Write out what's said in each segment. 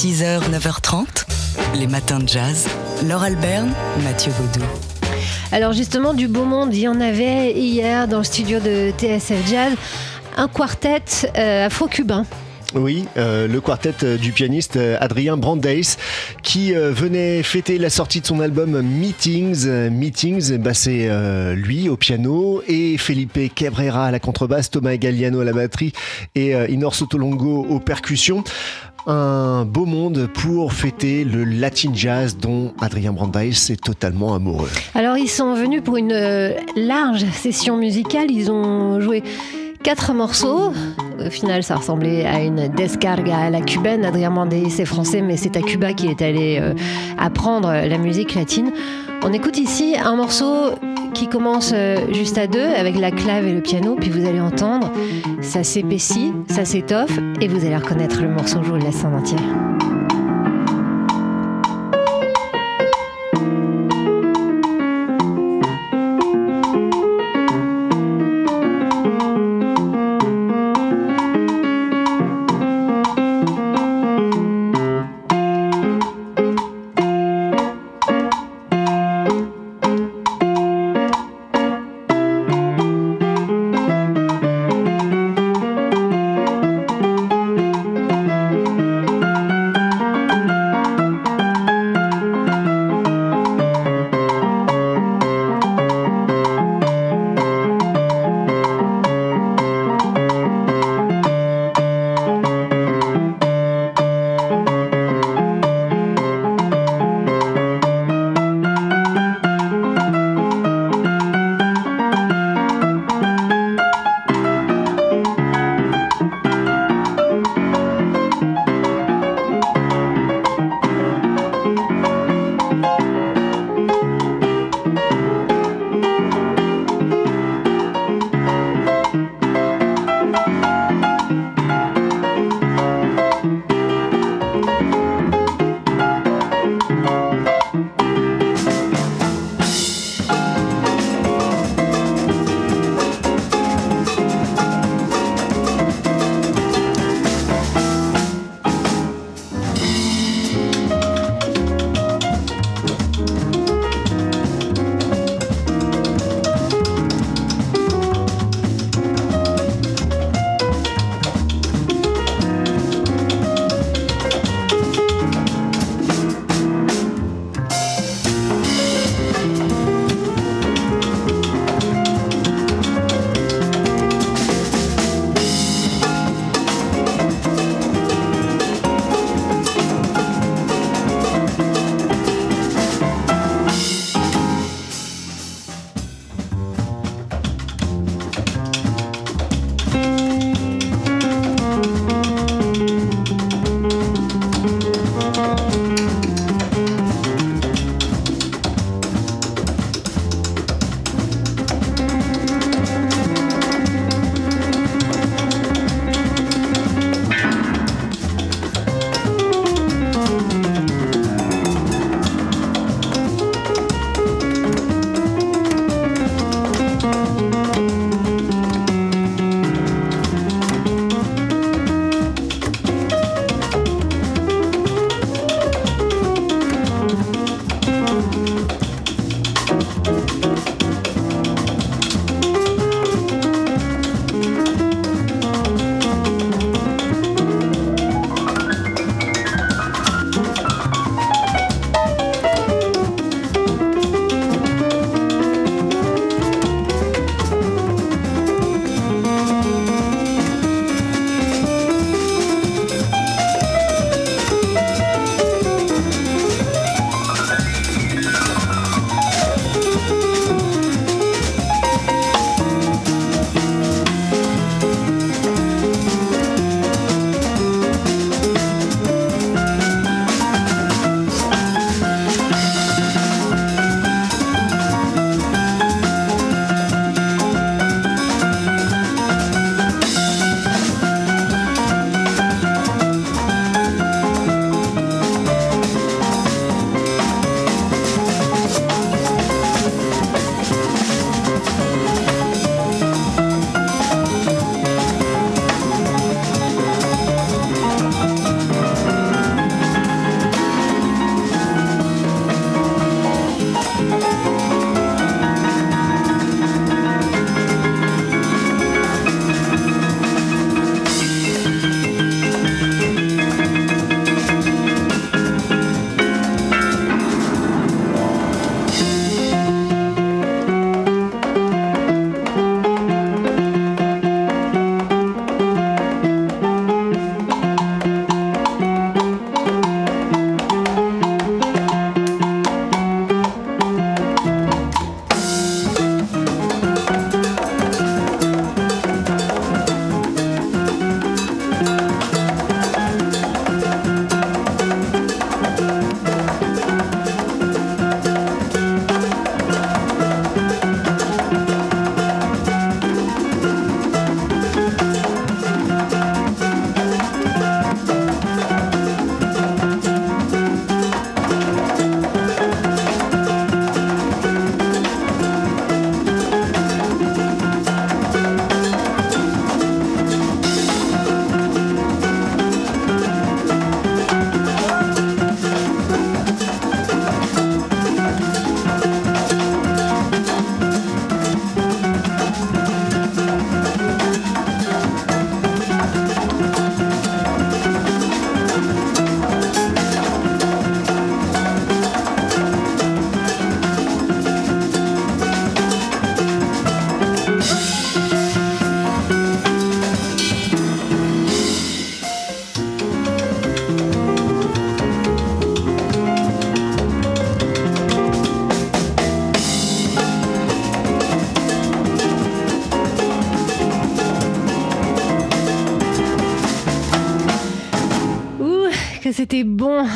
6h, 9h30, les matins de jazz. Laure Alberne, Mathieu Baudou. Alors justement, du beau monde, il y en avait hier dans le studio de TSF Jazz, un quartet euh, afro-cubain. Oui, euh, le quartet euh, du pianiste euh, Adrien Brandeis qui venait fêter la sortie de son album Meetings. Meetings, bah, c'est lui au piano et Felipe Cabrera à la contrebasse, Thomas Galliano à la batterie et Inor Sotolongo aux percussions. Un beau monde pour fêter le Latin Jazz dont Adrien Brandeis est totalement amoureux. Alors ils sont venus pour une large session musicale, ils ont joué quatre morceaux. Au final, ça ressemblait à une descarga à la cubaine. Adrien Mandé, c'est français, mais c'est à Cuba qu'il est allé euh, apprendre la musique latine. On écoute ici un morceau qui commence euh, juste à deux avec la clave et le piano, puis vous allez entendre, ça s'épaissit, ça s'étoffe, et vous allez reconnaître le morceau, je vous le laisse en entier.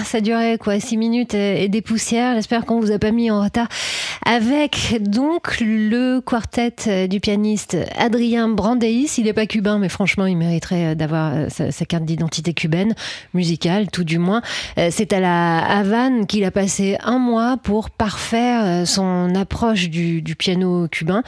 Ça durait quoi, 6 minutes et des poussières. J'espère qu'on vous a pas mis en retard. Avec donc le quartet du pianiste Adrien Brandeis. Il n'est pas cubain, mais franchement, il mériterait d'avoir sa, sa carte d'identité cubaine, musicale tout du moins. C'est à la Havane qu'il a passé un mois pour parfaire son approche du, piano cubain.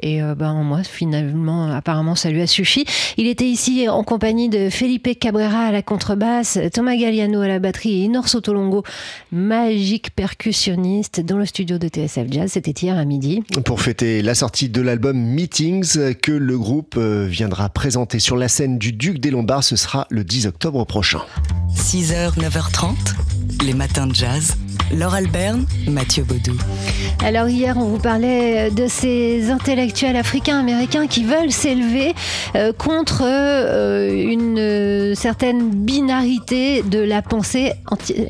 Et euh, ben, moi, finalement, apparemment, ça lui a suffi. Il était ici en compagnie de Felipe Cabrera à la contrebasse, Thomas Galliano à la batterie et Sotolongo, magique percussionniste, dans le studio de TSF Jazz. C'était hier à midi. Pour fêter la sortie de l'album Meetings, que le groupe euh, viendra présenter sur la scène du Duc des Lombards, ce sera le 10 octobre prochain. 6h, 9h30, les matins de jazz. Laure Alberne, Mathieu Baudou. Alors hier, on vous parlait de ces intellectuels africains américains qui veulent s'élever euh, contre euh, une certaine binarité de la pensée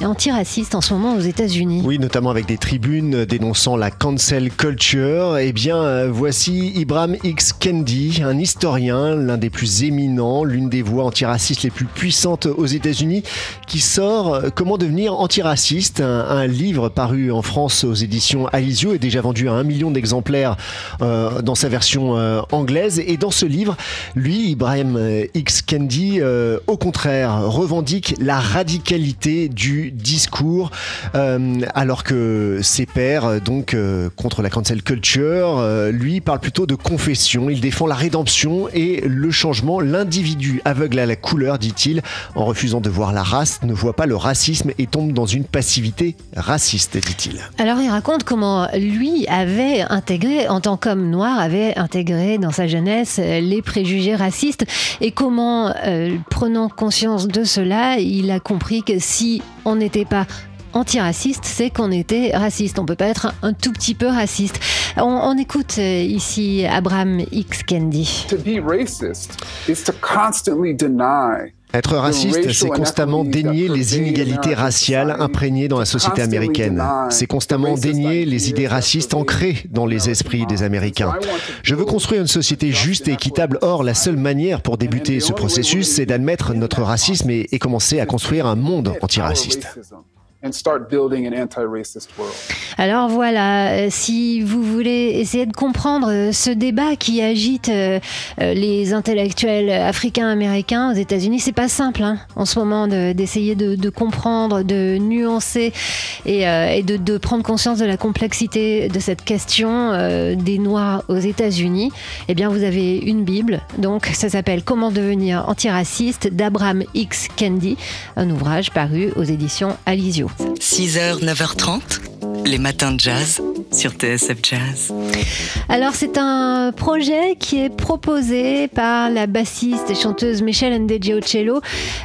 antiraciste en ce moment aux États-Unis. Oui, notamment avec des tribunes dénonçant la cancel culture. Eh bien, euh, voici Ibrahim X. Kendi, un historien, l'un des plus éminents, l'une des voix antiracistes les plus puissantes aux États-Unis, qui sort Comment devenir antiraciste, un livre paru en France aux éditions Alizio est déjà vendu à un million d'exemplaires euh, dans sa version euh, anglaise. Et dans ce livre, lui, Ibrahim euh, X. Kendi, contraire, revendique la radicalité du discours, alors que ses pairs, donc contre la cancel culture, lui parle plutôt de confession. Il défend la rédemption et le changement. L'individu aveugle à la couleur, dit-il, en refusant de voir la race, ne voit pas le racisme et tombe dans une passivité raciste, dit-il. Alors il raconte comment lui avait intégré, en tant qu'homme noir, avait intégré dans sa jeunesse les préjugés racistes et comment, euh, conscience de cela, il a compris que si on n'était pas antiraciste, c'est qu'on était raciste. On peut pas être un tout petit peu raciste. On, on écoute euh, ici Abraham X. Kendi. To be racist is to constantly deny être raciste, c'est constamment dénier les inégalités raciales imprégnées dans la société américaine. C'est constamment dénier les idées racistes ancrées dans les esprits des Américains. Je veux construire une société juste et équitable. Or, la seule manière pour débuter ce processus, c'est d'admettre notre racisme et, et commencer à construire un monde antiraciste. Alors voilà, euh, si vous voulez essayer de comprendre euh, ce débat qui agite euh, les intellectuels africains-américains aux États-Unis, c'est pas simple hein, en ce moment d'essayer de, comprendre, de nuancer et, de, prendre conscience de la complexité de cette question des Noirs aux États-Unis. Eh bien, vous avez une Bible, donc ça s'appelle Comment devenir antiraciste d'Abraham X. Kendi, un ouvrage paru aux éditions Alizio. 6h, 9h30, les matins de jazz sur TSF Jazz. Alors c'est un projet qui est proposé par la bassiste et chanteuse Michelle Ndegeocello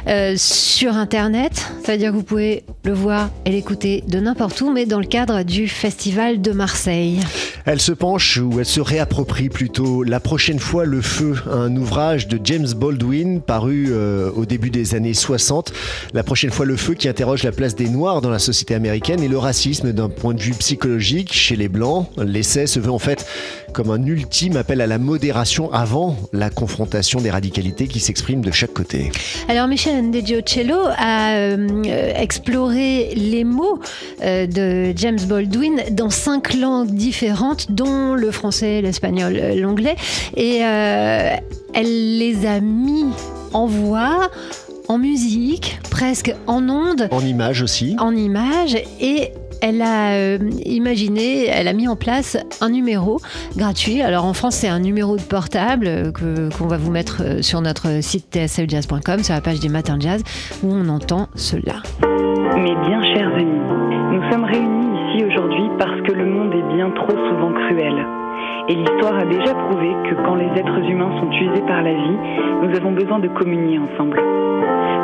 euh, sur Internet. Ça veut dire que vous pouvez le voir et l'écouter de n'importe où, mais dans le cadre du Festival de Marseille. Elle se penche, ou elle se réapproprie plutôt, La prochaine fois le feu, un ouvrage de James Baldwin paru euh, au début des années 60. La prochaine fois le feu qui interroge la place des Noirs dans la société américaine et le racisme d'un point de vue psychologique chez les Blancs. L'essai se veut en fait comme un ultime appel à la modération avant la confrontation des radicalités qui s'expriment de chaque côté. Alors Michel Ndegeocello a euh, exploré les mots euh, de James Baldwin dans cinq langues différentes, dont le français, l'espagnol, euh, l'anglais, et elle les a mis en voix en musique, presque en ondes. En images aussi. En images. Et elle a euh, imaginé, elle a mis en place un numéro gratuit. Alors en France, c'est un numéro de portable euh, qu'on va vous mettre euh, sur notre site tsfjazz.com, sur la page des matins jazz, où on entend cela. Mes bien chers amis, nous sommes réunis aujourd'hui parce que le monde est bien trop souvent cruel. Et l'histoire a déjà prouvé que quand les êtres humains sont usés par la vie, nous avons besoin de communier ensemble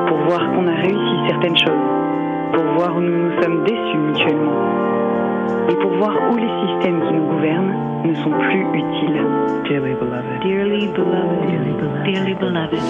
pour voir qu'on a réussi certaines choses, pour voir où nous nous sommes déçus mutuellement. Et pour voir où les systèmes qui nous gouvernent ne sont plus utiles. Dearly beloved. Dearly beloved. Dearly beloved.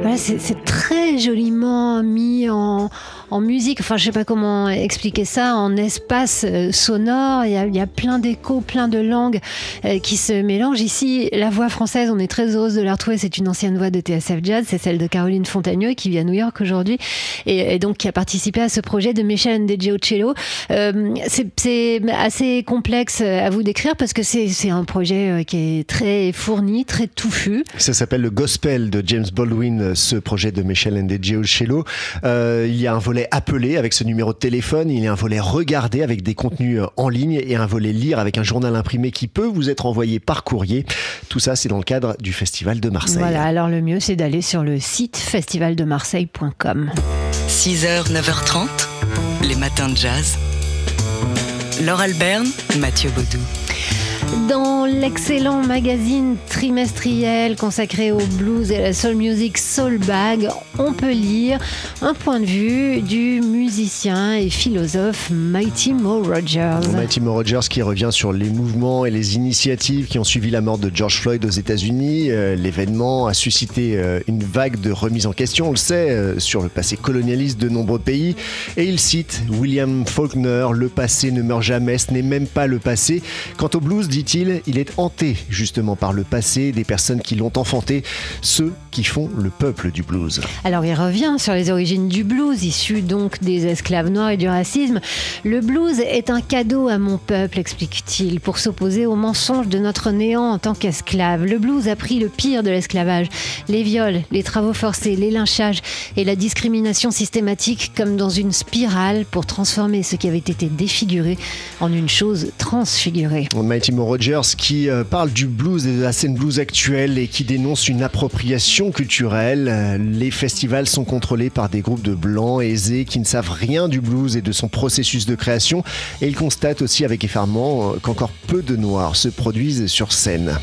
Voilà, c'est très joliment mis en, en musique. Enfin, je sais pas comment expliquer ça, en espace euh, sonore. Il y a, il y a plein d'échos, plein de langues euh, qui se mélangent. Ici, la voix française, on est très heureuse de la retrouver. C'est une ancienne voix de TSF Jazz, c'est celle de Caroline Fontagneux qui vit à New York aujourd'hui et, et donc qui a participé à ce projet de Michel Ndegeocello. Euh, c'est assez complexe à vous décrire parce que c'est c'est un projet euh, qui est très fourni, très touffu. Ça s'appelle le Gospel de James Baldwin, ce projet de Michel Ndegeocello. Euh, il y a un volet appelé avec ce numéro de téléphone, il y a un volet regarder avec des contenus euh, en ligne et un volet lire avec un journal imprimé qui peut vous être envoyé par courrier. Tout ça, c'est dans le cadre du Festival de Marseille. Voilà, alors le mieux c'est d'aller sur le site festivaldemarseille.com. 6h, 9h30, les matins de jazz. Laure Alberne, Mathieu Baudou. Dans l'excellent magazine trimestriel consacré au blues et à la soul music Soul Bag, on peut lire un point de vue du musicien et philosophe Mighty Mo Rogers. Mighty Mo Rogers qui revient sur les mouvements et les initiatives qui ont suivi la mort de George Floyd aux États-Unis. Euh, L'événement a suscité euh, une vague de remise en question, on le sait, euh, sur le passé colonialiste de nombreux pays. Et il cite William Faulkner Le passé ne meurt jamais, ce n'est même pas le passé. Quant au blues, dit-il, il est hanté justement par le passé des personnes qui l'ont enfanté, ceux qui font le peuple du blues. Alors il revient sur les origines du blues, issu donc des esclaves noirs et du racisme. Le blues est un cadeau à mon peuple, explique-t-il, pour s'opposer aux mensonges de notre néant en tant qu'esclave. Le blues a pris le pire de l'esclavage, les viols, les travaux forcés, les lynchages et la discrimination systématique comme dans une spirale pour transformer ce qui avait été défiguré en une chose transfigurée. Mighty Rogers qui euh, parle du blues et de la scène blues actuelle et qui dénonce une appropriation culturelle. Euh, Les festivals sont contrôlés par des groupes de blancs aisés qui ne savent rien du blues et de son processus de création. Et il constate aussi avec effarement euh, qu'encore peu de noirs se produisent sur scène.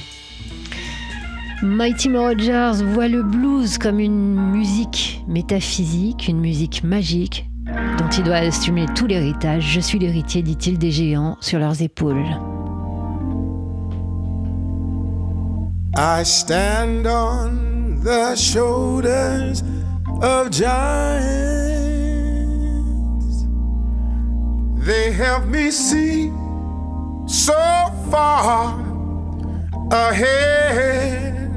Mighty Rogers voit le blues comme une musique métaphysique, une musique magique dont il doit assumer tout l'héritage. Je suis l'héritier, dit-il, des géants sur leurs épaules. I stand on the shoulders of giants. They help me see so far ahead.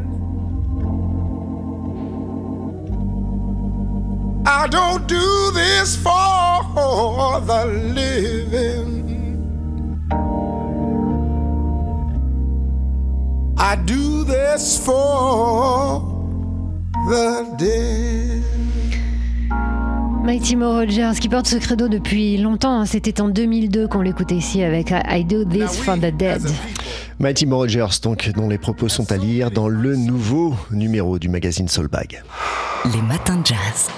I don't do this for the living. I do this for the dead. Mighty Mo Rogers qui porte ce credo depuis longtemps. hein. C'était en 2002 qu'on l'écoutait ici avec I I Do This for the Dead. Mighty Mo Rogers, donc, dont les propos sont à lire dans le nouveau numéro du magazine Soulbag. Les matins de jazz.